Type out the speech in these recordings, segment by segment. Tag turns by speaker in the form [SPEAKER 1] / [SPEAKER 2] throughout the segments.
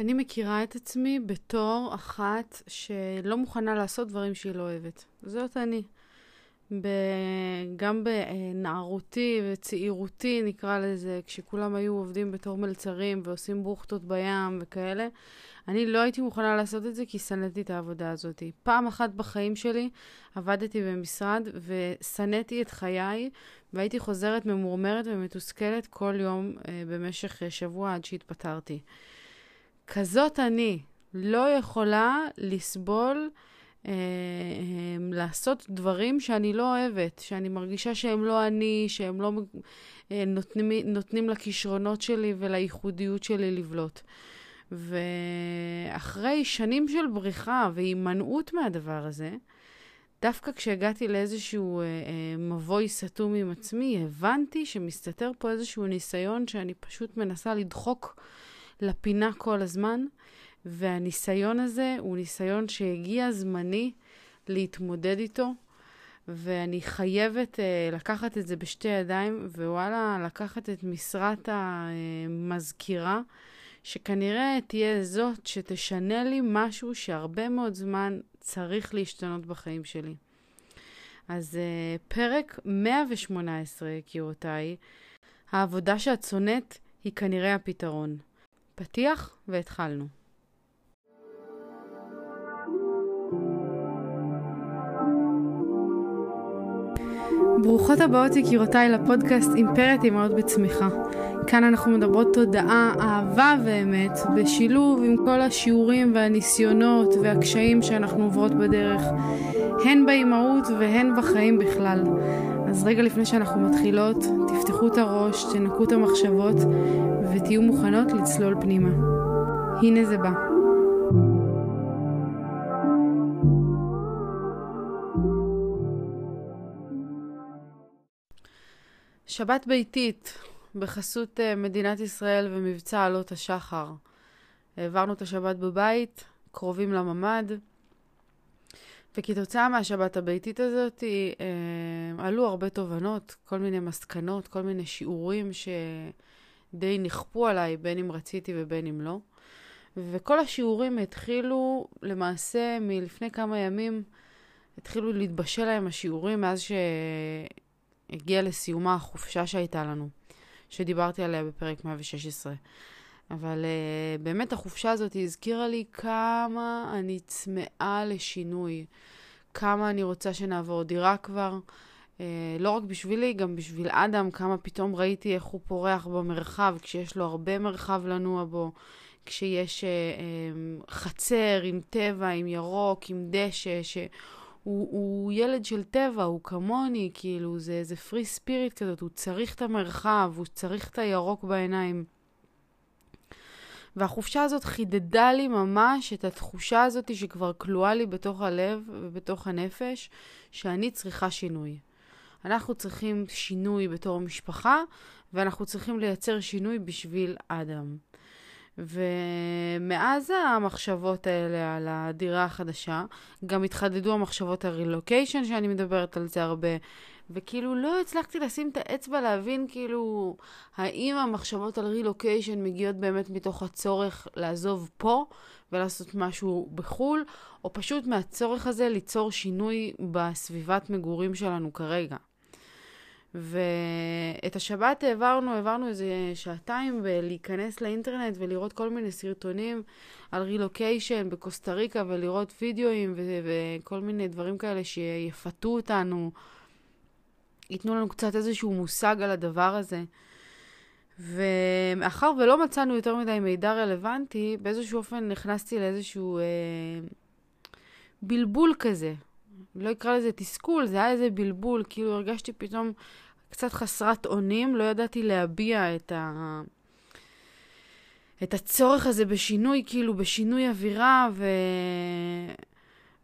[SPEAKER 1] אני מכירה את עצמי בתור אחת שלא מוכנה לעשות דברים שהיא לא אוהבת. זאת אני. ב... גם בנערותי וצעירותי, נקרא לזה, כשכולם היו עובדים בתור מלצרים ועושים בוכטות בים וכאלה, אני לא הייתי מוכנה לעשות את זה כי שנאתי את העבודה הזאת. פעם אחת בחיים שלי עבדתי במשרד ושנאתי את חיי והייתי חוזרת ממורמרת ומתוסכלת כל יום אה, במשך שבוע עד שהתפטרתי. כזאת אני לא יכולה לסבול אה, אה, לעשות דברים שאני לא אוהבת, שאני מרגישה שהם לא אני, שהם לא אה, נותנים, נותנים לכישרונות שלי ולייחודיות שלי לבלוט. ואחרי שנים של בריחה והימנעות מהדבר הזה, דווקא כשהגעתי לאיזשהו אה, אה, מבוי סתום עם עצמי, הבנתי שמסתתר פה איזשהו ניסיון שאני פשוט מנסה לדחוק לפינה כל הזמן, והניסיון הזה הוא ניסיון שהגיע זמני להתמודד איתו, ואני חייבת uh, לקחת את זה בשתי ידיים, ווואלה, לקחת את משרת המזכירה, שכנראה תהיה זאת שתשנה לי משהו שהרבה מאוד זמן צריך להשתנות בחיים שלי. אז uh, פרק 118, יקירותיי, העבודה שאת שונאת היא כנראה הפתרון. פתיח והתחלנו. ברוכות הבאות יקירותיי לפודקאסט אימפרית אימהות בצמיחה. כאן אנחנו מדברות תודעה, אהבה ואמת, בשילוב עם כל השיעורים והניסיונות והקשיים שאנחנו עוברות בדרך, הן באימהות והן בחיים בכלל. אז רגע לפני שאנחנו מתחילות, תפתחו את הראש, תנקו את המחשבות ותהיו מוכנות לצלול פנימה. הנה זה בא. שבת ביתית בחסות uh, מדינת ישראל ומבצע עלות השחר. העברנו את השבת בבית, קרובים לממ"ד, וכתוצאה מהשבת הביתית הזאת uh, עלו הרבה תובנות, כל מיני מסקנות, כל מיני שיעורים שדי נכפו עליי, בין אם רציתי ובין אם לא. וכל השיעורים התחילו למעשה מלפני כמה ימים, התחילו להתבשל להם השיעורים מאז ש... הגיעה לסיומה החופשה שהייתה לנו, שדיברתי עליה בפרק 116. אבל uh, באמת החופשה הזאת הזכירה לי כמה אני צמאה לשינוי, כמה אני רוצה שנעבור דירה כבר. Uh, לא רק בשבילי, גם בשביל אדם, כמה פתאום ראיתי איך הוא פורח במרחב, כשיש לו הרבה מרחב לנוע בו, כשיש uh, um, חצר עם טבע, עם ירוק, עם דשא, שהוא הוא ילד של טבע, הוא כמוני, כאילו, זה איזה פרי ספיריט כזאת, הוא צריך את המרחב, הוא צריך את הירוק בעיניים. והחופשה הזאת חידדה לי ממש את התחושה הזאת שכבר כלואה לי בתוך הלב ובתוך הנפש, שאני צריכה שינוי. אנחנו צריכים שינוי בתור משפחה, ואנחנו צריכים לייצר שינוי בשביל אדם. ומאז המחשבות האלה על הדירה החדשה, גם התחדדו המחשבות הרילוקיישן, שאני מדברת על זה הרבה, וכאילו לא הצלחתי לשים את האצבע להבין כאילו האם המחשבות על רילוקיישן מגיעות באמת מתוך הצורך לעזוב פה ולעשות משהו בחו"ל, או פשוט מהצורך הזה ליצור שינוי בסביבת מגורים שלנו כרגע. ואת השבת העברנו, העברנו איזה שעתיים בלהיכנס לאינטרנט ולראות כל מיני סרטונים על רילוקיישן בקוסטה ריקה ולראות וידאוים ו- וכל מיני דברים כאלה שיפתו אותנו, ייתנו לנו קצת איזשהו מושג על הדבר הזה. ומאחר ולא מצאנו יותר מדי מידע רלוונטי, באיזשהו אופן נכנסתי לאיזשהו אה, בלבול כזה. לא אקרא לזה תסכול, זה היה איזה בלבול, כאילו הרגשתי פתאום קצת חסרת אונים, לא ידעתי להביע את, ה... את הצורך הזה בשינוי, כאילו בשינוי אווירה, ו...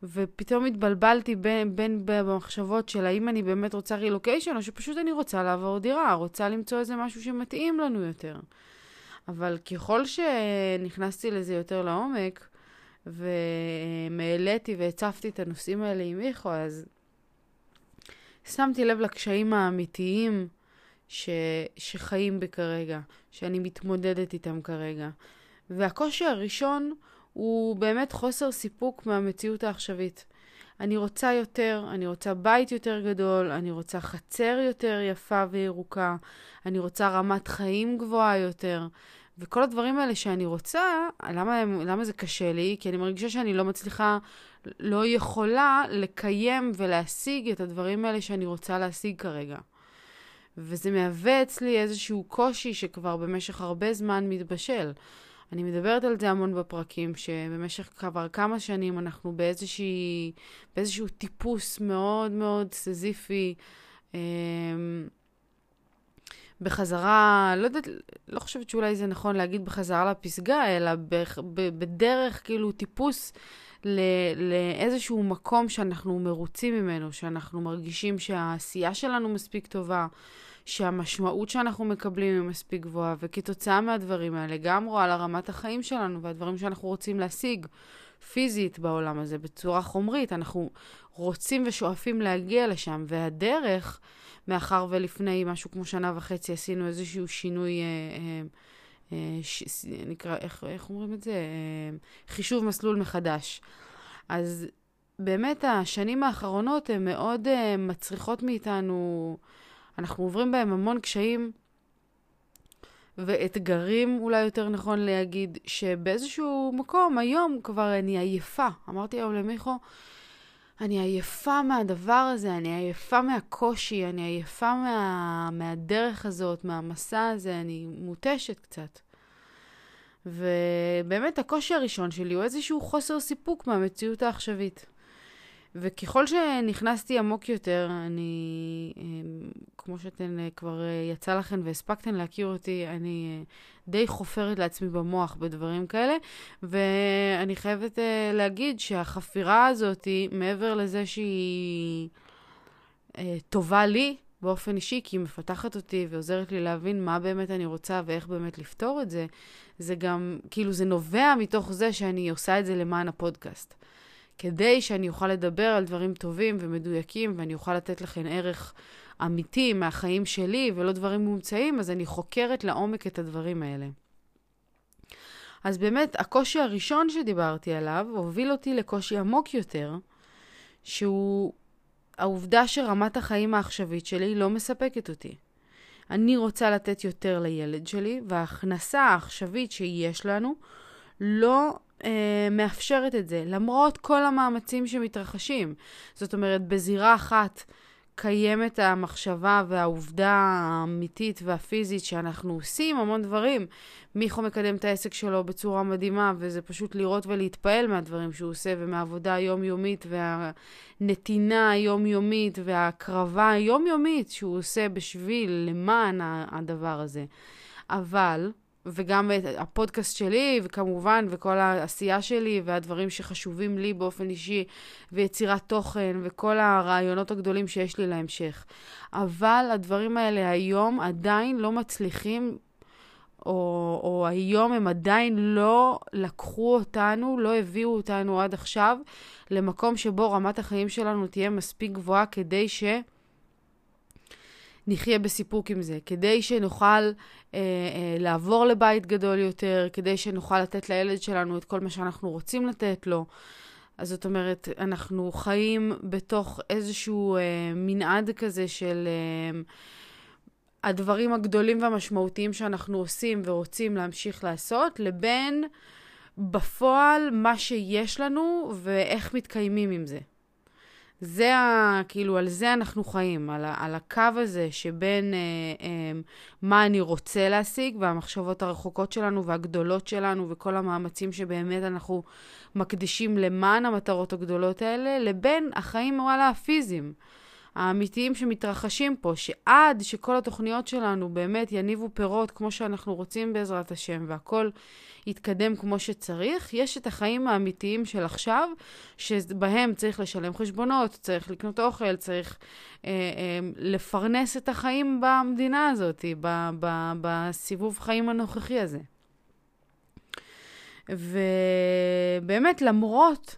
[SPEAKER 1] ופתאום התבלבלתי בין, בין במחשבות של האם אני באמת רוצה רילוקיישן, או שפשוט אני רוצה לעבור דירה, רוצה למצוא איזה משהו שמתאים לנו יותר. אבל ככל שנכנסתי לזה יותר לעומק, והעליתי והצפתי את הנושאים האלה עם מיכו, אז שמתי לב לקשיים האמיתיים ש, שחיים בי כרגע, שאני מתמודדת איתם כרגע. והקושי הראשון הוא באמת חוסר סיפוק מהמציאות העכשווית. אני רוצה יותר, אני רוצה בית יותר גדול, אני רוצה חצר יותר יפה וירוקה, אני רוצה רמת חיים גבוהה יותר. וכל הדברים האלה שאני רוצה, למה, למה זה קשה לי? כי אני מרגישה שאני לא מצליחה, לא יכולה לקיים ולהשיג את הדברים האלה שאני רוצה להשיג כרגע. וזה מהווה אצלי איזשהו קושי שכבר במשך הרבה זמן מתבשל. אני מדברת על זה המון בפרקים, שבמשך כבר כמה שנים אנחנו באיזושהי, באיזשהו טיפוס מאוד מאוד סזיפי, אה, בחזרה, לא יודעת, לא חושבת שאולי זה נכון להגיד בחזרה לפסגה, אלא בדרך, כאילו, טיפוס לאיזשהו מקום שאנחנו מרוצים ממנו, שאנחנו מרגישים שהעשייה שלנו מספיק טובה, שהמשמעות שאנחנו מקבלים היא מספיק גבוהה, וכתוצאה מהדברים האלה, גם רואה לרמת החיים שלנו והדברים שאנחנו רוצים להשיג פיזית בעולם הזה, בצורה חומרית, אנחנו רוצים ושואפים להגיע לשם, והדרך, מאחר ולפני משהו כמו שנה וחצי עשינו איזשהו שינוי, אה, אה, אה, ש, נקרא, איך, איך אומרים את זה? אה, חישוב מסלול מחדש. אז באמת השנים האחרונות הן מאוד אה, מצריכות מאיתנו, אנחנו עוברים בהן המון קשיים ואתגרים, אולי יותר נכון להגיד, שבאיזשהו מקום היום כבר אני עייפה. אמרתי היום למיכו, אני עייפה מהדבר הזה, אני עייפה מהקושי, אני עייפה מה, מהדרך הזאת, מהמסע הזה, אני מותשת קצת. ובאמת הקושי הראשון שלי הוא איזשהו חוסר סיפוק מהמציאות העכשווית. וככל שנכנסתי עמוק יותר, אני, אמ, כמו שאתן אה, כבר אה, יצא לכן והספקתן להכיר אותי, אני אה, די חופרת לעצמי במוח בדברים כאלה, ואני חייבת להגיד שהחפירה הזאת, מעבר לזה שהיא טובה לי, באופן אישי, כי היא מפתחת אותי ועוזרת לי להבין מה באמת אני רוצה ואיך באמת לפתור את זה, זה גם, כאילו, זה נובע מתוך זה שאני עושה את זה למען הפודקאסט. כדי שאני אוכל לדבר על דברים טובים ומדויקים ואני אוכל לתת לכם ערך אמיתי מהחיים שלי ולא דברים מומצאים, אז אני חוקרת לעומק את הדברים האלה. אז באמת, הקושי הראשון שדיברתי עליו הוביל אותי לקושי עמוק יותר, שהוא העובדה שרמת החיים העכשווית שלי לא מספקת אותי. אני רוצה לתת יותר לילד שלי, וההכנסה העכשווית שיש לנו לא אה, מאפשרת את זה, למרות כל המאמצים שמתרחשים. זאת אומרת, בזירה אחת קיימת המחשבה והעובדה האמיתית והפיזית שאנחנו עושים המון דברים. מיכו מקדם את העסק שלו בצורה מדהימה, וזה פשוט לראות ולהתפעל מהדברים שהוא עושה, ומהעבודה היומיומית, והנתינה היומיומית, וההקרבה היומיומית שהוא עושה בשביל, למען הדבר הזה. אבל, וגם הפודקאסט שלי, וכמובן, וכל העשייה שלי, והדברים שחשובים לי באופן אישי, ויצירת תוכן, וכל הרעיונות הגדולים שיש לי להמשך. אבל הדברים האלה היום עדיין לא מצליחים, או, או היום הם עדיין לא לקחו אותנו, לא הביאו אותנו עד עכשיו למקום שבו רמת החיים שלנו תהיה מספיק גבוהה כדי ש... נחיה בסיפוק עם זה, כדי שנוכל אה, אה, לעבור לבית גדול יותר, כדי שנוכל לתת לילד שלנו את כל מה שאנחנו רוצים לתת לו. אז זאת אומרת, אנחנו חיים בתוך איזשהו אה, מנעד כזה של אה, הדברים הגדולים והמשמעותיים שאנחנו עושים ורוצים להמשיך לעשות, לבין בפועל מה שיש לנו ואיך מתקיימים עם זה. זה ה... כאילו, על זה אנחנו חיים, על, ה, על הקו הזה שבין אה, אה, מה אני רוצה להשיג והמחשבות הרחוקות שלנו והגדולות שלנו וכל המאמצים שבאמת אנחנו מקדישים למען המטרות הגדולות האלה, לבין החיים, וואלה, הפיזיים. האמיתיים שמתרחשים פה, שעד שכל התוכניות שלנו באמת יניבו פירות כמו שאנחנו רוצים בעזרת השם, והכל יתקדם כמו שצריך, יש את החיים האמיתיים של עכשיו, שבהם צריך לשלם חשבונות, צריך לקנות אוכל, צריך אה, אה, לפרנס את החיים במדינה הזאת, ב, ב, בסיבוב חיים הנוכחי הזה. ובאמת, למרות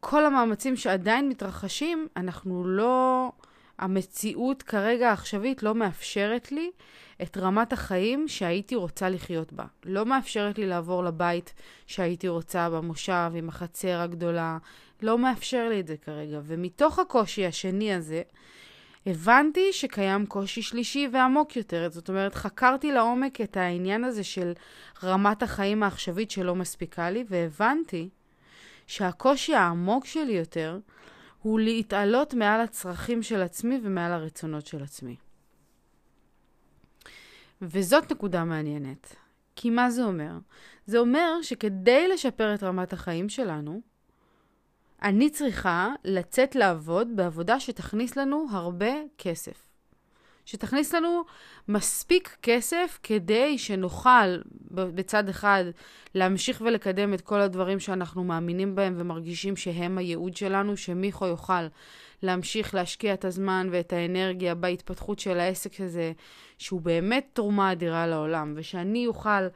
[SPEAKER 1] כל המאמצים שעדיין מתרחשים, אנחנו לא... המציאות כרגע העכשווית לא מאפשרת לי את רמת החיים שהייתי רוצה לחיות בה. לא מאפשרת לי לעבור לבית שהייתי רוצה במושב עם החצר הגדולה. לא מאפשר לי את זה כרגע. ומתוך הקושי השני הזה, הבנתי שקיים קושי שלישי ועמוק יותר. זאת אומרת, חקרתי לעומק את העניין הזה של רמת החיים העכשווית שלא מספיקה לי, והבנתי שהקושי העמוק שלי יותר הוא להתעלות מעל הצרכים של עצמי ומעל הרצונות של עצמי. וזאת נקודה מעניינת. כי מה זה אומר? זה אומר שכדי לשפר את רמת החיים שלנו, אני צריכה לצאת לעבוד בעבודה שתכניס לנו הרבה כסף. שתכניס לנו מספיק כסף כדי שנוכל בצד אחד להמשיך ולקדם את כל הדברים שאנחנו מאמינים בהם ומרגישים שהם הייעוד שלנו, שמיכו יוכל להמשיך להשקיע את הזמן ואת האנרגיה בהתפתחות של העסק הזה, שהוא באמת תרומה אדירה לעולם, ושאני אוכל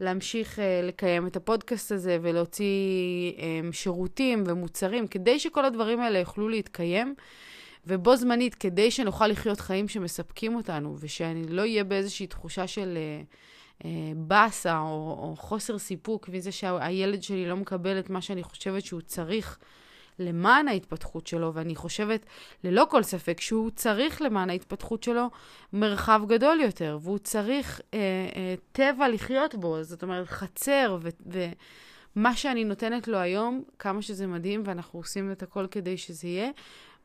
[SPEAKER 1] להמשיך uh, לקיים את הפודקאסט הזה ולהוציא um, שירותים ומוצרים, כדי שכל הדברים האלה יוכלו להתקיים. ובו זמנית, כדי שנוכל לחיות חיים שמספקים אותנו, ושאני לא אהיה באיזושהי תחושה של uh, uh, באסה או, או חוסר סיפוק מזה שהילד שלי לא מקבל את מה שאני חושבת שהוא צריך למען ההתפתחות שלו, ואני חושבת ללא כל ספק שהוא צריך למען ההתפתחות שלו מרחב גדול יותר, והוא צריך אה, אה, טבע לחיות בו, זאת אומרת חצר, ו... ו מה שאני נותנת לו היום, כמה שזה מדהים, ואנחנו עושים את הכל כדי שזה יהיה,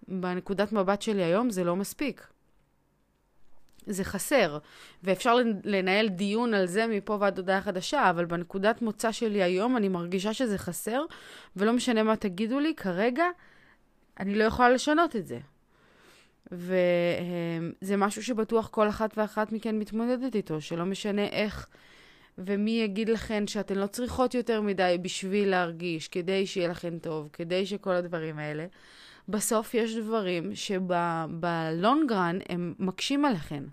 [SPEAKER 1] בנקודת מבט שלי היום זה לא מספיק. זה חסר, ואפשר לנהל דיון על זה מפה ועד הודעה חדשה, אבל בנקודת מוצא שלי היום אני מרגישה שזה חסר, ולא משנה מה תגידו לי, כרגע אני לא יכולה לשנות את זה. וזה משהו שבטוח כל אחת ואחת מכן מתמודדת איתו, שלא משנה איך ומי יגיד לכן שאתן לא צריכות יותר מדי בשביל להרגיש, כדי שיהיה לכן טוב, כדי שכל הדברים האלה. בסוף יש דברים שבלונגרן הם מקשים עליכם.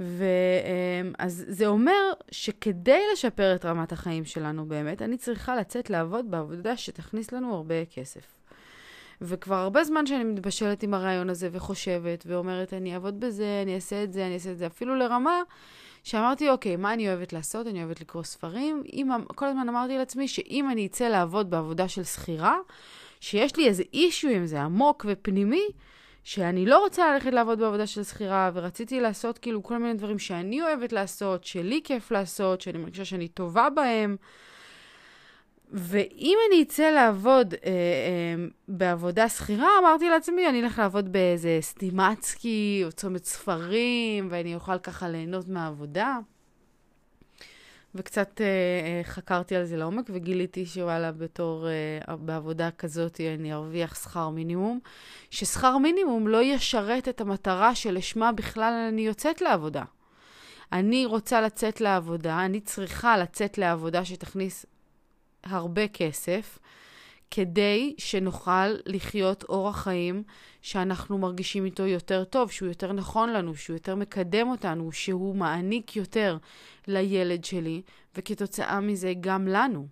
[SPEAKER 1] ואז זה אומר שכדי לשפר את רמת החיים שלנו באמת, אני צריכה לצאת לעבוד בעבודה שתכניס לנו הרבה כסף. וכבר הרבה זמן שאני מתבשלת עם הרעיון הזה וחושבת ואומרת, אני אעבוד בזה, אני אעשה את זה, אני אעשה את זה, אפילו לרמה שאמרתי, אוקיי, מה אני אוהבת לעשות? אני אוהבת לקרוא ספרים. אם, כל הזמן אמרתי לעצמי שאם אני אצא לעבוד בעבודה של שכירה, שיש לי איזה אישו עם זה עמוק ופנימי, שאני לא רוצה ללכת לעבוד בעבודה של שכירה, ורציתי לעשות כאילו כל מיני דברים שאני אוהבת לעשות, שלי כיף לעשות, שאני מרגישה שאני טובה בהם. ואם אני אצא לעבוד אה, אה, בעבודה שכירה, אמרתי לעצמי, אני אלך לעבוד באיזה סטימצקי או צומת ספרים, ואני אוכל ככה ליהנות מהעבודה. וקצת אה, אה, חקרתי על זה לעומק, וגיליתי שוואלה, בתור, אה, בעבודה כזאת אני ארוויח שכר מינימום, ששכר מינימום לא ישרת את המטרה שלשמה בכלל אני יוצאת לעבודה. אני רוצה לצאת לעבודה, אני צריכה לצאת לעבודה שתכניס הרבה כסף, כדי שנוכל לחיות אורח חיים שאנחנו מרגישים איתו יותר טוב, שהוא יותר נכון לנו, שהוא יותר מקדם אותנו, שהוא מעניק יותר לילד שלי, וכתוצאה מזה גם לנו.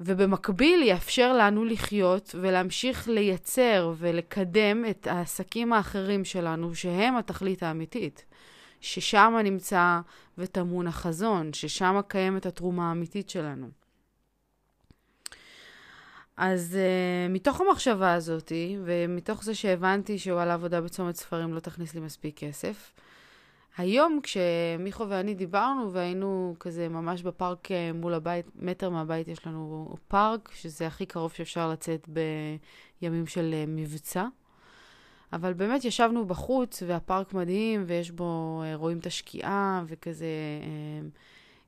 [SPEAKER 1] ובמקביל יאפשר לנו לחיות ולהמשיך לייצר ולקדם את העסקים האחרים שלנו, שהם התכלית האמיתית. ששם נמצא וטמון החזון, ששם קיימת התרומה האמיתית שלנו. אז uh, מתוך המחשבה הזאת, ומתוך זה שהבנתי שוואלה עבודה בצומת ספרים לא תכניס לי מספיק כסף, היום כשמיכו ואני דיברנו והיינו כזה ממש בפארק אה, מול הבית, מטר מהבית יש לנו פארק, שזה הכי קרוב שאפשר לצאת בימים של uh, מבצע. אבל באמת ישבנו בחוץ, והפארק מדהים, ויש בו, רואים את השקיעה, וכזה...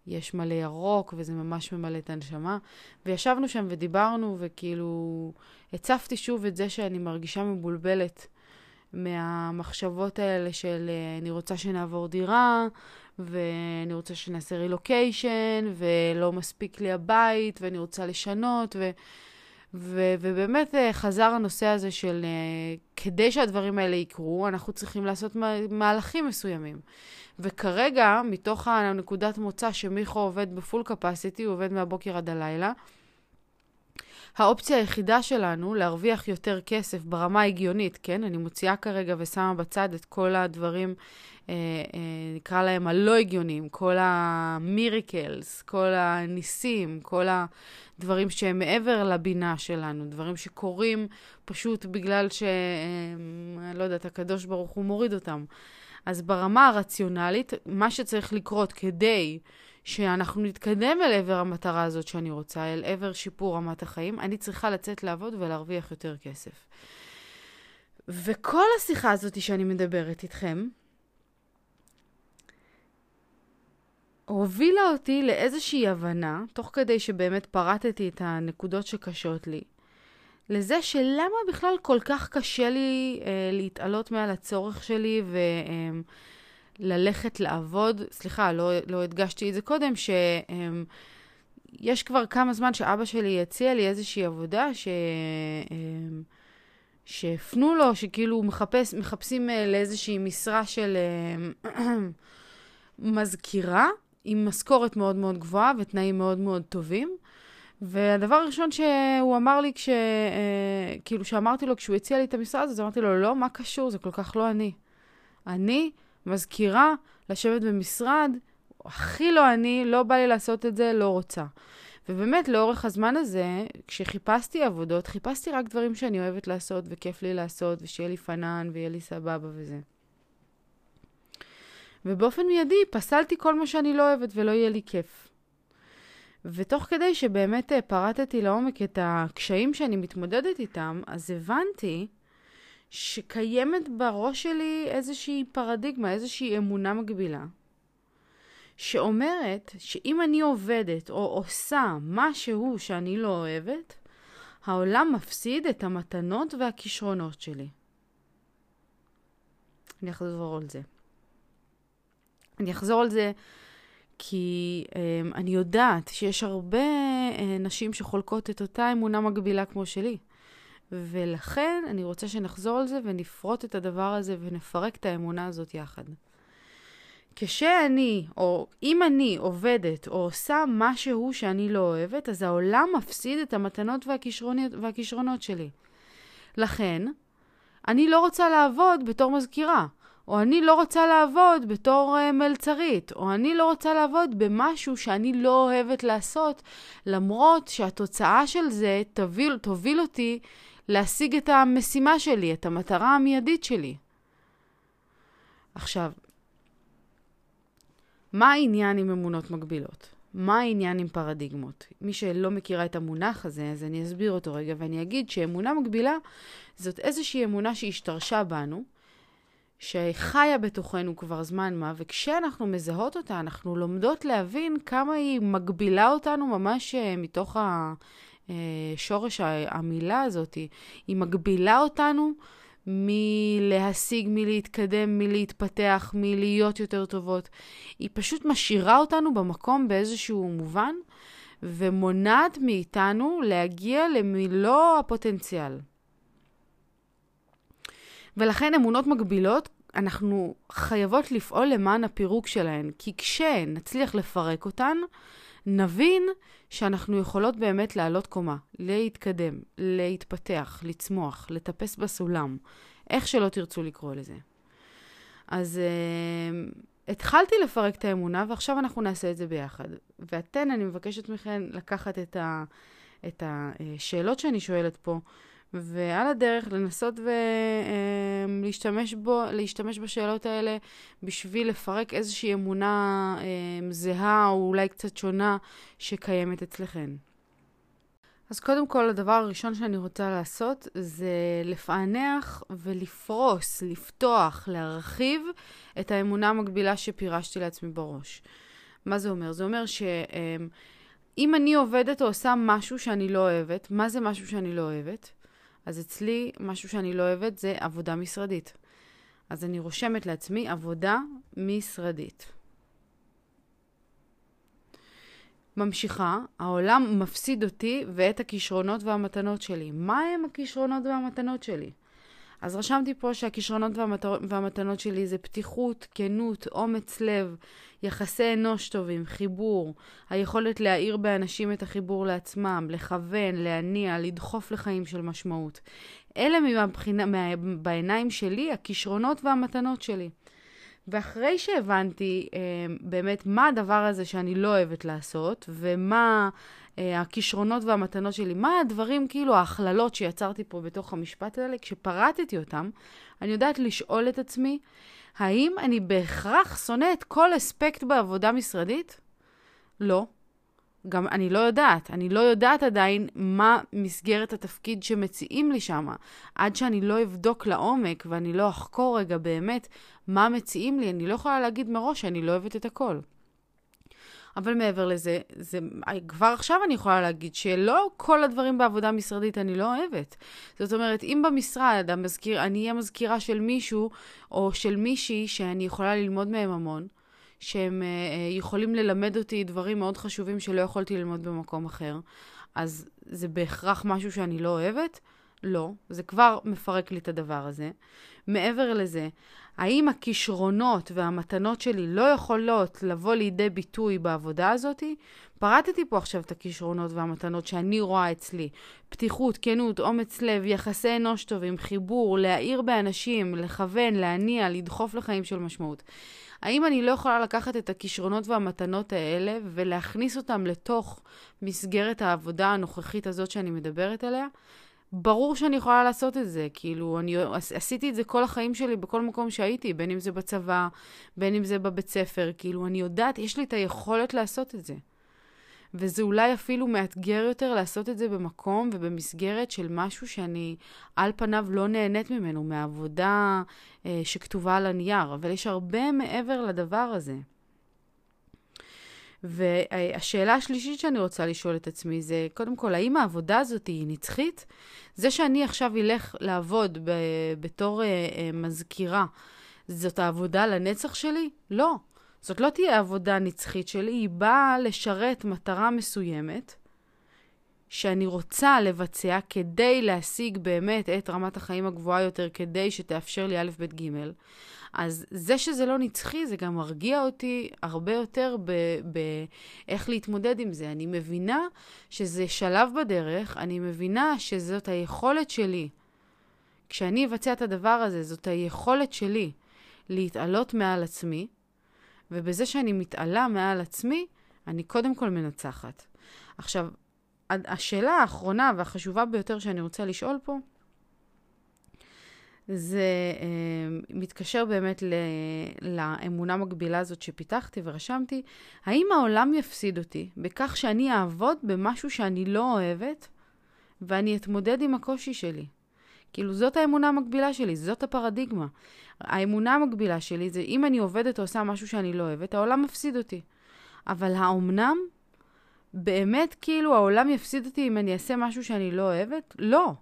[SPEAKER 1] יש מלא ירוק, וזה ממש ממלא את הנשמה. וישבנו שם ודיברנו, וכאילו הצפתי שוב את זה שאני מרגישה מבולבלת מהמחשבות האלה של אה, אני רוצה שנעבור דירה, ואני רוצה שנעשה רילוקיישן, ולא מספיק לי הבית, ואני רוצה לשנות, ו... ו- ובאמת אה, חזר הנושא הזה של uh, כדי שהדברים האלה יקרו, אנחנו צריכים לעשות מהלכים מסוימים. וכרגע, מתוך הנקודת מוצא שמיכו עובד בפול קפסיטי, הוא עובד מהבוקר עד הלילה, האופציה היחידה שלנו להרוויח יותר כסף ברמה ההגיונית, כן? אני מוציאה כרגע ושמה בצד את כל הדברים, אה, אה, נקרא להם הלא הגיוניים, כל המיריקלס, כל הניסים, כל הדברים שהם מעבר לבינה שלנו, דברים שקורים פשוט בגלל ש... אה, לא יודעת, הקדוש ברוך הוא מוריד אותם. אז ברמה הרציונלית, מה שצריך לקרות כדי שאנחנו נתקדם אל עבר המטרה הזאת שאני רוצה, אל עבר שיפור רמת החיים, אני צריכה לצאת לעבוד ולהרוויח יותר כסף. וכל השיחה הזאת שאני מדברת איתכם, הובילה אותי לאיזושהי הבנה, תוך כדי שבאמת פרטתי את הנקודות שקשות לי, לזה שלמה בכלל כל כך קשה לי אה, להתעלות מעל הצורך שלי ו... אה, ללכת לעבוד, סליחה, לא, לא הדגשתי את זה קודם, שיש כבר כמה זמן שאבא שלי הציע לי איזושהי עבודה ש... שהפנו לו, שכאילו מחפש, מחפשים אה, לאיזושהי משרה של אה, מזכירה, עם משכורת מאוד מאוד גבוהה ותנאים מאוד מאוד טובים. והדבר הראשון שהוא אמר לי, כש... אה, כאילו, שאמרתי לו, כשהוא הציע לי את המשרה הזאת, אמרתי לו, לא, מה קשור? זה כל כך לא אני. אני מזכירה, לשבת במשרד, הכי לא אני, לא בא לי לעשות את זה, לא רוצה. ובאמת, לאורך הזמן הזה, כשחיפשתי עבודות, חיפשתי רק דברים שאני אוהבת לעשות וכיף לי לעשות, ושיהיה לי פנן ויהיה לי סבבה וזה. ובאופן מיידי פסלתי כל מה שאני לא אוהבת ולא יהיה לי כיף. ותוך כדי שבאמת אה, פרטתי לעומק את הקשיים שאני מתמודדת איתם, אז הבנתי שקיימת בראש שלי איזושהי פרדיגמה, איזושהי אמונה מגבילה, שאומרת שאם אני עובדת או עושה משהו שאני לא אוהבת, העולם מפסיד את המתנות והכישרונות שלי. אני אחזור על זה. אני אחזור על זה כי um, אני יודעת שיש הרבה uh, נשים שחולקות את אותה אמונה מגבילה כמו שלי. ולכן אני רוצה שנחזור על זה ונפרוט את הדבר הזה ונפרק את האמונה הזאת יחד. כשאני, או אם אני עובדת או עושה משהו שאני לא אוהבת, אז העולם מפסיד את המתנות והכישרונות, והכישרונות שלי. לכן, אני לא רוצה לעבוד בתור מזכירה, או אני לא רוצה לעבוד בתור uh, מלצרית, או אני לא רוצה לעבוד במשהו שאני לא אוהבת לעשות, למרות שהתוצאה של זה תוביל, תוביל אותי להשיג את המשימה שלי, את המטרה המיידית שלי. עכשיו, מה העניין עם אמונות מגבילות? מה העניין עם פרדיגמות? מי שלא מכירה את המונח הזה, אז אני אסביר אותו רגע ואני אגיד שאמונה מגבילה זאת איזושהי אמונה שהשתרשה בנו, שחיה בתוכנו כבר זמן מה, וכשאנחנו מזהות אותה, אנחנו לומדות להבין כמה היא מגבילה אותנו ממש אה, מתוך ה... אה, המילה הזאת, היא מגבילה אותנו מלהשיג, מלהתקדם, מלהתפתח, מלהיות יותר טובות. היא פשוט משאירה אותנו במקום באיזשהו מובן, ומונעת מאיתנו להגיע למילוא הפוטנציאל. ולכן אמונות מגבילות, אנחנו חייבות לפעול למען הפירוק שלהן, כי כשנצליח לפרק אותן, נבין שאנחנו יכולות באמת לעלות קומה, להתקדם, להתפתח, לצמוח, לטפס בסולם, איך שלא תרצו לקרוא לזה. אז uh, התחלתי לפרק את האמונה, ועכשיו אנחנו נעשה את זה ביחד. ואתן, אני מבקשת מכן לקחת את, ה, את השאלות שאני שואלת פה, ועל הדרך לנסות ולהשתמש בו, להשתמש בשאלות האלה בשביל לפרק איזושהי אמונה אה, זהה או אולי קצת שונה שקיימת אצלכן. אז קודם כל, הדבר הראשון שאני רוצה לעשות זה לפענח ולפרוס, לפתוח, להרחיב את האמונה המקבילה שפירשתי לעצמי בראש. מה זה אומר? זה אומר שאם אני עובדת או עושה משהו שאני לא אוהבת, מה זה משהו שאני לא אוהבת? אז אצלי, משהו שאני לא אוהבת זה עבודה משרדית. אז אני רושמת לעצמי עבודה משרדית. ממשיכה, העולם מפסיד אותי ואת הכישרונות והמתנות שלי. מה הם הכישרונות והמתנות שלי? אז רשמתי פה שהכישרונות והמת... והמתנות שלי זה פתיחות, כנות, אומץ לב, יחסי אנוש טובים, חיבור, היכולת להאיר באנשים את החיבור לעצמם, לכוון, להניע, לדחוף לחיים של משמעות. אלה מבחינה, מה... בעיניים שלי הכישרונות והמתנות שלי. ואחרי שהבנתי אה, באמת מה הדבר הזה שאני לא אוהבת לעשות, ומה הכישרונות והמתנות שלי, מה הדברים, כאילו, ההכללות שיצרתי פה בתוך המשפט הזה, כשפרטתי אותם, אני יודעת לשאול את עצמי, האם אני בהכרח שונא את כל אספקט בעבודה משרדית? לא. גם אני לא יודעת. אני לא יודעת עדיין מה מסגרת התפקיד שמציעים לי שם. עד שאני לא אבדוק לעומק ואני לא אחקור רגע באמת מה מציעים לי, אני לא יכולה להגיד מראש שאני לא אוהבת את הכל. אבל מעבר לזה, זה, כבר עכשיו אני יכולה להגיד שלא כל הדברים בעבודה משרדית אני לא אוהבת. זאת אומרת, אם במשרד המזכיר, אני אהיה מזכירה של מישהו או של מישהי שאני יכולה ללמוד מהם המון, שהם uh, יכולים ללמד אותי דברים מאוד חשובים שלא יכולתי ללמוד במקום אחר, אז זה בהכרח משהו שאני לא אוהבת? לא, זה כבר מפרק לי את הדבר הזה. מעבר לזה, האם הכישרונות והמתנות שלי לא יכולות לבוא לידי ביטוי בעבודה הזאת? פרטתי פה עכשיו את הכישרונות והמתנות שאני רואה אצלי. פתיחות, כנות, אומץ לב, יחסי אנוש טובים, חיבור, להאיר באנשים, לכוון, להניע, לדחוף לחיים של משמעות. האם אני לא יכולה לקחת את הכישרונות והמתנות האלה ולהכניס אותם לתוך מסגרת העבודה הנוכחית הזאת שאני מדברת עליה? ברור שאני יכולה לעשות את זה, כאילו, אני עשיתי את זה כל החיים שלי בכל מקום שהייתי, בין אם זה בצבא, בין אם זה בבית ספר, כאילו, אני יודעת, יש לי את היכולת לעשות את זה. וזה אולי אפילו מאתגר יותר לעשות את זה במקום ובמסגרת של משהו שאני על פניו לא נהנית ממנו, מהעבודה אה, שכתובה על הנייר, אבל יש הרבה מעבר לדבר הזה. והשאלה השלישית שאני רוצה לשאול את עצמי זה, קודם כל, האם העבודה הזאת היא נצחית? זה שאני עכשיו אלך לעבוד ב- בתור uh, uh, מזכירה, זאת העבודה לנצח שלי? לא. זאת לא תהיה עבודה נצחית שלי, היא באה לשרת מטרה מסוימת שאני רוצה לבצע כדי להשיג באמת את רמת החיים הגבוהה יותר, כדי שתאפשר לי א', ב', ג'. אז זה שזה לא נצחי, זה גם מרגיע אותי הרבה יותר באיך להתמודד עם זה. אני מבינה שזה שלב בדרך, אני מבינה שזאת היכולת שלי. כשאני אבצע את הדבר הזה, זאת היכולת שלי להתעלות מעל עצמי, ובזה שאני מתעלה מעל עצמי, אני קודם כל מנצחת. עכשיו, השאלה האחרונה והחשובה ביותר שאני רוצה לשאול פה, זה אה, מתקשר באמת ל, לאמונה מגבילה הזאת שפיתחתי ורשמתי, האם העולם יפסיד אותי בכך שאני אעבוד במשהו שאני לא אוהבת ואני אתמודד עם הקושי שלי? כאילו, זאת האמונה המקבילה שלי, זאת הפרדיגמה. האמונה המקבילה שלי זה אם אני עובדת או עושה משהו שאני לא אוהבת, העולם מפסיד אותי. אבל האומנם? באמת כאילו העולם יפסיד אותי אם אני אעשה משהו שאני לא אוהבת? לא.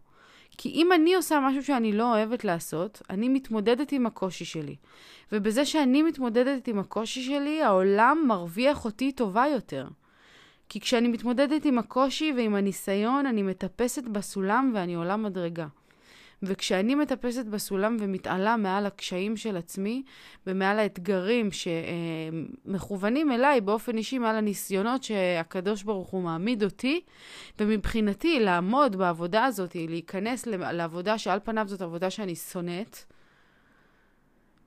[SPEAKER 1] כי אם אני עושה משהו שאני לא אוהבת לעשות, אני מתמודדת עם הקושי שלי. ובזה שאני מתמודדת עם הקושי שלי, העולם מרוויח אותי טובה יותר. כי כשאני מתמודדת עם הקושי ועם הניסיון, אני מטפסת בסולם ואני עולה מדרגה. וכשאני מטפסת בסולם ומתעלה מעל הקשיים של עצמי ומעל האתגרים שמכוונים אליי באופן אישי, מעל הניסיונות שהקדוש ברוך הוא מעמיד אותי, ומבחינתי לעמוד בעבודה הזאת, להיכנס לעבודה שעל פניו זאת עבודה שאני שונאת,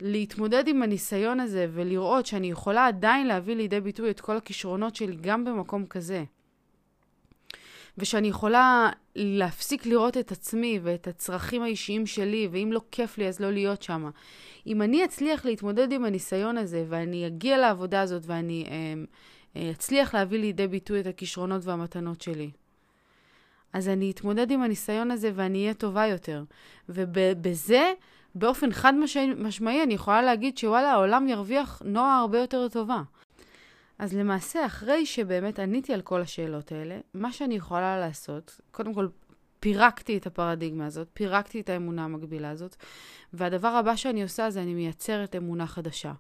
[SPEAKER 1] להתמודד עם הניסיון הזה ולראות שאני יכולה עדיין להביא לידי ביטוי את כל הכישרונות שלי גם במקום כזה. ושאני יכולה להפסיק לראות את עצמי ואת הצרכים האישיים שלי, ואם לא כיף לי אז לא להיות שם. אם אני אצליח להתמודד עם הניסיון הזה, ואני אגיע לעבודה הזאת, ואני אה, אה, אצליח להביא לידי ביטוי את הכישרונות והמתנות שלי, אז אני אתמודד עם הניסיון הזה ואני אהיה טובה יותר. ובזה, באופן חד משמעי, אני יכולה להגיד שוואלה, העולם ירוויח נועה הרבה יותר טובה. אז למעשה, אחרי שבאמת עניתי על כל השאלות האלה, מה שאני יכולה לעשות, קודם כל, פירקתי את הפרדיגמה הזאת, פירקתי את האמונה המקבילה הזאת, והדבר הבא שאני עושה זה אני מייצרת אמונה חדשה.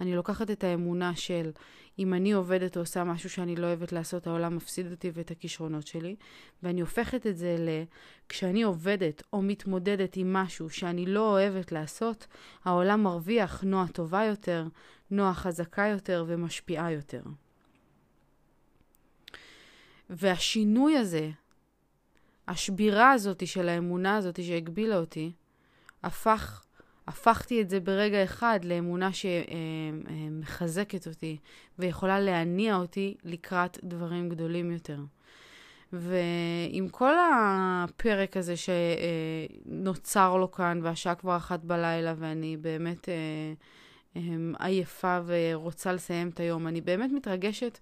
[SPEAKER 1] אני לוקחת את האמונה של אם אני עובדת או עושה משהו שאני לא אוהבת לעשות, העולם מפסיד אותי ואת הכישרונות שלי, ואני הופכת את זה ל... כשאני עובדת או מתמודדת עם משהו שאני לא אוהבת לעשות, העולם מרוויח נועה טובה יותר, נועה חזקה יותר ומשפיעה יותר. והשינוי הזה, השבירה הזאת של האמונה הזאת שהגבילה אותי, הפך, הפכתי את זה ברגע אחד לאמונה שמחזקת אותי ויכולה להניע אותי לקראת דברים גדולים יותר. ועם כל הפרק הזה שנוצר לו כאן, והשעה כבר אחת בלילה, ואני באמת אה, אה, עייפה ורוצה לסיים את היום, אני באמת מתרגשת.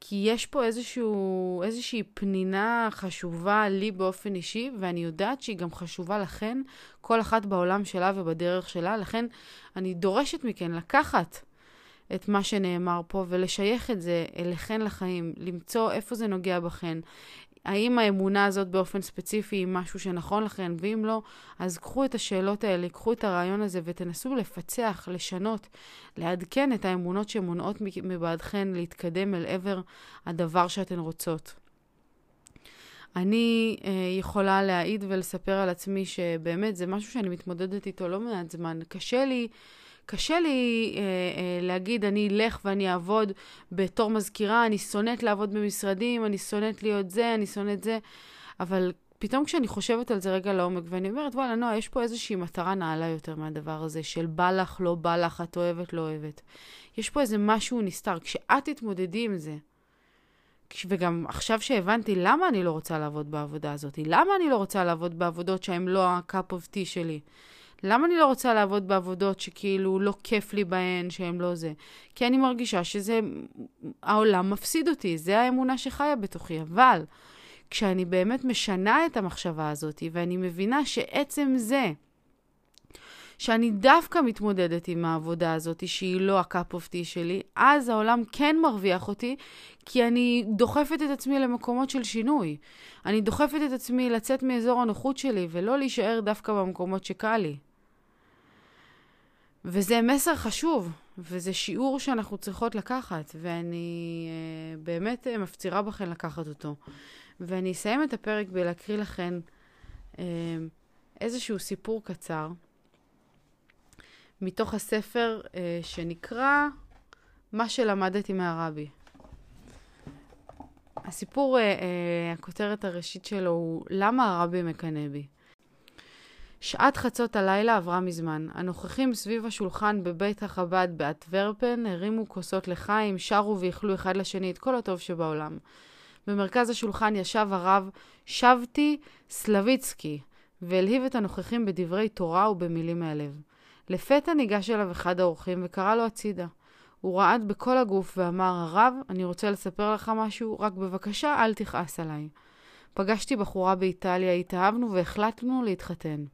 [SPEAKER 1] כי יש פה איזשהו, איזושהי פנינה חשובה לי באופן אישי, ואני יודעת שהיא גם חשובה לכן, כל אחת בעולם שלה ובדרך שלה. לכן אני דורשת מכן לקחת את מה שנאמר פה ולשייך את זה אליכן לחיים, למצוא איפה זה נוגע בכן, האם האמונה הזאת באופן ספציפי היא משהו שנכון לכם, ואם לא, אז קחו את השאלות האלה, קחו את הרעיון הזה ותנסו לפצח, לשנות, לעדכן את האמונות שמונעות מבעדכן להתקדם אל עבר הדבר שאתן רוצות. אני אה, יכולה להעיד ולספר על עצמי שבאמת זה משהו שאני מתמודדת איתו לא מעט זמן. קשה לי קשה לי אה, אה, להגיד, אני אלך ואני אעבוד בתור מזכירה, אני שונאת לעבוד במשרדים, אני שונאת להיות זה, אני שונאת זה, אבל פתאום כשאני חושבת על זה רגע לעומק, ואני אומרת, וואלה, נועה, יש פה איזושהי מטרה נעלה יותר מהדבר הזה, של בא לך, לא בא לך, את אוהבת, לא אוהבת. יש פה איזה משהו נסתר. כשאת תתמודדי עם זה, וגם עכשיו שהבנתי למה אני לא רוצה לעבוד בעבודה הזאת, למה אני לא רוצה לעבוד בעבודות שהן לא ה-cup of tea שלי, למה אני לא רוצה לעבוד בעבודות שכאילו לא כיף לי בהן, שהן לא זה? כי אני מרגישה שזה, העולם מפסיד אותי, זה האמונה שחיה בתוכי. אבל כשאני באמת משנה את המחשבה הזאת, ואני מבינה שעצם זה, שאני דווקא מתמודדת עם העבודה הזאת, שהיא לא ה-cup of tea שלי, אז העולם כן מרוויח אותי, כי אני דוחפת את עצמי למקומות של שינוי. אני דוחפת את עצמי לצאת מאזור הנוחות שלי, ולא להישאר דווקא במקומות שקל לי. וזה מסר חשוב, וזה שיעור שאנחנו צריכות לקחת, ואני uh, באמת uh, מפצירה בכם לקחת אותו. ואני אסיים את הפרק בלהקריא לכם uh, איזשהו סיפור קצר מתוך הספר uh, שנקרא מה שלמדתי מהרבי. הסיפור, uh, uh, הכותרת הראשית שלו הוא למה הרבי מקנא בי. שעת חצות הלילה עברה מזמן. הנוכחים סביב השולחן בבית החב"ד באטוורפן הרימו כוסות לחיים, שרו ואיכלו אחד לשני את כל הטוב שבעולם. במרכז השולחן ישב הרב שבתי סלביצקי, והלהיב את הנוכחים בדברי תורה ובמילים מהלב. לפתע ניגש אליו אחד האורחים וקרא לו הצידה. הוא רעד בכל הגוף ואמר, הרב, אני רוצה לספר לך משהו, רק בבקשה אל תכעס עליי. פגשתי בחורה באיטליה, התאהבנו והחלטנו להתחתן.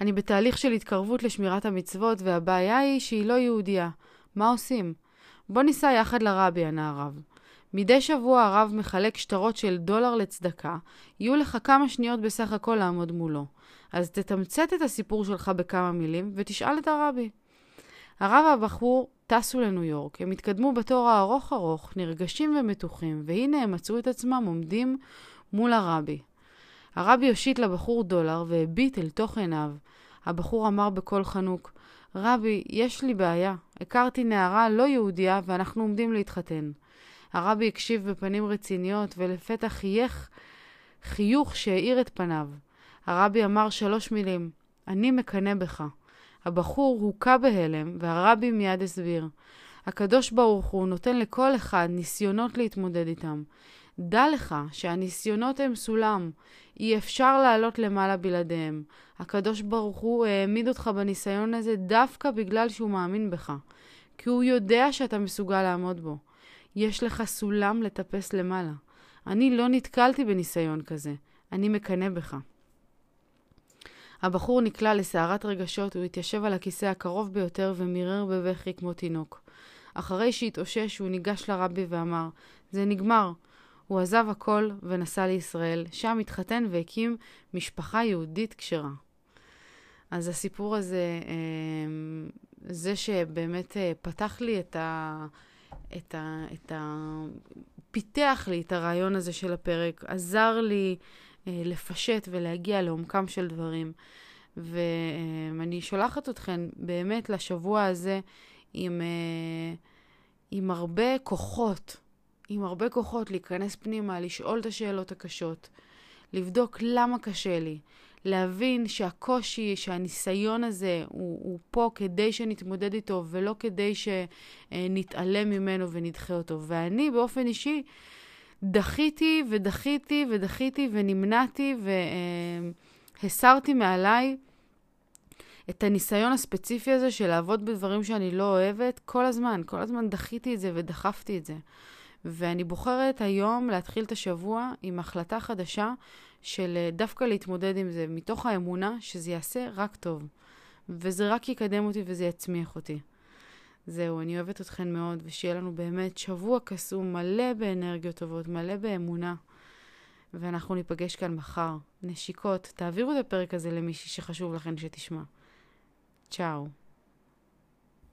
[SPEAKER 1] אני בתהליך של התקרבות לשמירת המצוות, והבעיה היא שהיא לא יהודייה. מה עושים? בוא ניסע יחד לרבי, ענה הרב. מדי שבוע הרב מחלק שטרות של דולר לצדקה, יהיו לך כמה שניות בסך הכל לעמוד מולו. אז תתמצת את הסיפור שלך בכמה מילים ותשאל את הרבי. הרב והבחור טסו לניו יורק. הם התקדמו בתור הארוך ארוך, נרגשים ומתוחים, והנה הם מצאו את עצמם עומדים מול הרבי. הרבי הושיט לבחור דולר והביט אל תוך עיניו. הבחור אמר בקול חנוק, רבי, יש לי בעיה. הכרתי נערה לא יהודייה ואנחנו עומדים להתחתן. הרבי הקשיב בפנים רציניות ולפתע חייך חיוך שהאיר את פניו. הרבי אמר שלוש מילים, אני מקנא בך. הבחור הוכה בהלם והרבי מיד הסביר. הקדוש ברוך הוא נותן לכל אחד ניסיונות להתמודד איתם. דע לך שהניסיונות הם סולם, אי אפשר לעלות למעלה בלעדיהם. הקדוש ברוך הוא העמיד אותך בניסיון הזה דווקא בגלל שהוא מאמין בך, כי הוא יודע שאתה מסוגל לעמוד בו. יש לך סולם לטפס למעלה. אני לא נתקלתי בניסיון כזה, אני מקנא בך. הבחור נקלע לסערת רגשות, הוא התיישב על הכיסא הקרוב ביותר ומירר בבכי כמו תינוק. אחרי שהתאושש, הוא ניגש לרבי ואמר, זה נגמר. הוא עזב הכל ונסע לישראל, שם התחתן והקים משפחה יהודית כשרה. אז הסיפור הזה, אמ, זה שבאמת אה, פתח לי את ה... את ה... את ה... פיתח לי את הרעיון הזה של הפרק, עזר לי לפשט ולהגיע לעומקם של דברים. ואני שולחת אתכם באמת לשבוע הזה עם, אה, עם הרבה כוחות, עם הרבה כוחות להיכנס פנימה, לשאול את השאלות הקשות, לבדוק למה קשה לי, להבין שהקושי, שהניסיון הזה הוא, הוא פה כדי שנתמודד איתו ולא כדי שנתעלם ממנו ונדחה אותו. ואני באופן אישי דחיתי ודחיתי ודחיתי ונמנעתי והסרתי מעליי את הניסיון הספציפי הזה של לעבוד בדברים שאני לא אוהבת כל הזמן. כל הזמן דחיתי את זה ודחפתי את זה. ואני בוחרת היום להתחיל את השבוע עם החלטה חדשה של אה, דווקא להתמודד עם זה, מתוך האמונה שזה יעשה רק טוב. וזה רק יקדם אותי וזה יצמיח אותי. זהו, אני אוהבת אתכן מאוד, ושיהיה לנו באמת שבוע קסום, מלא באנרגיות טובות, מלא באמונה. ואנחנו ניפגש כאן מחר. נשיקות, תעבירו את הפרק הזה למישהי שחשוב לכן שתשמע. צ'או.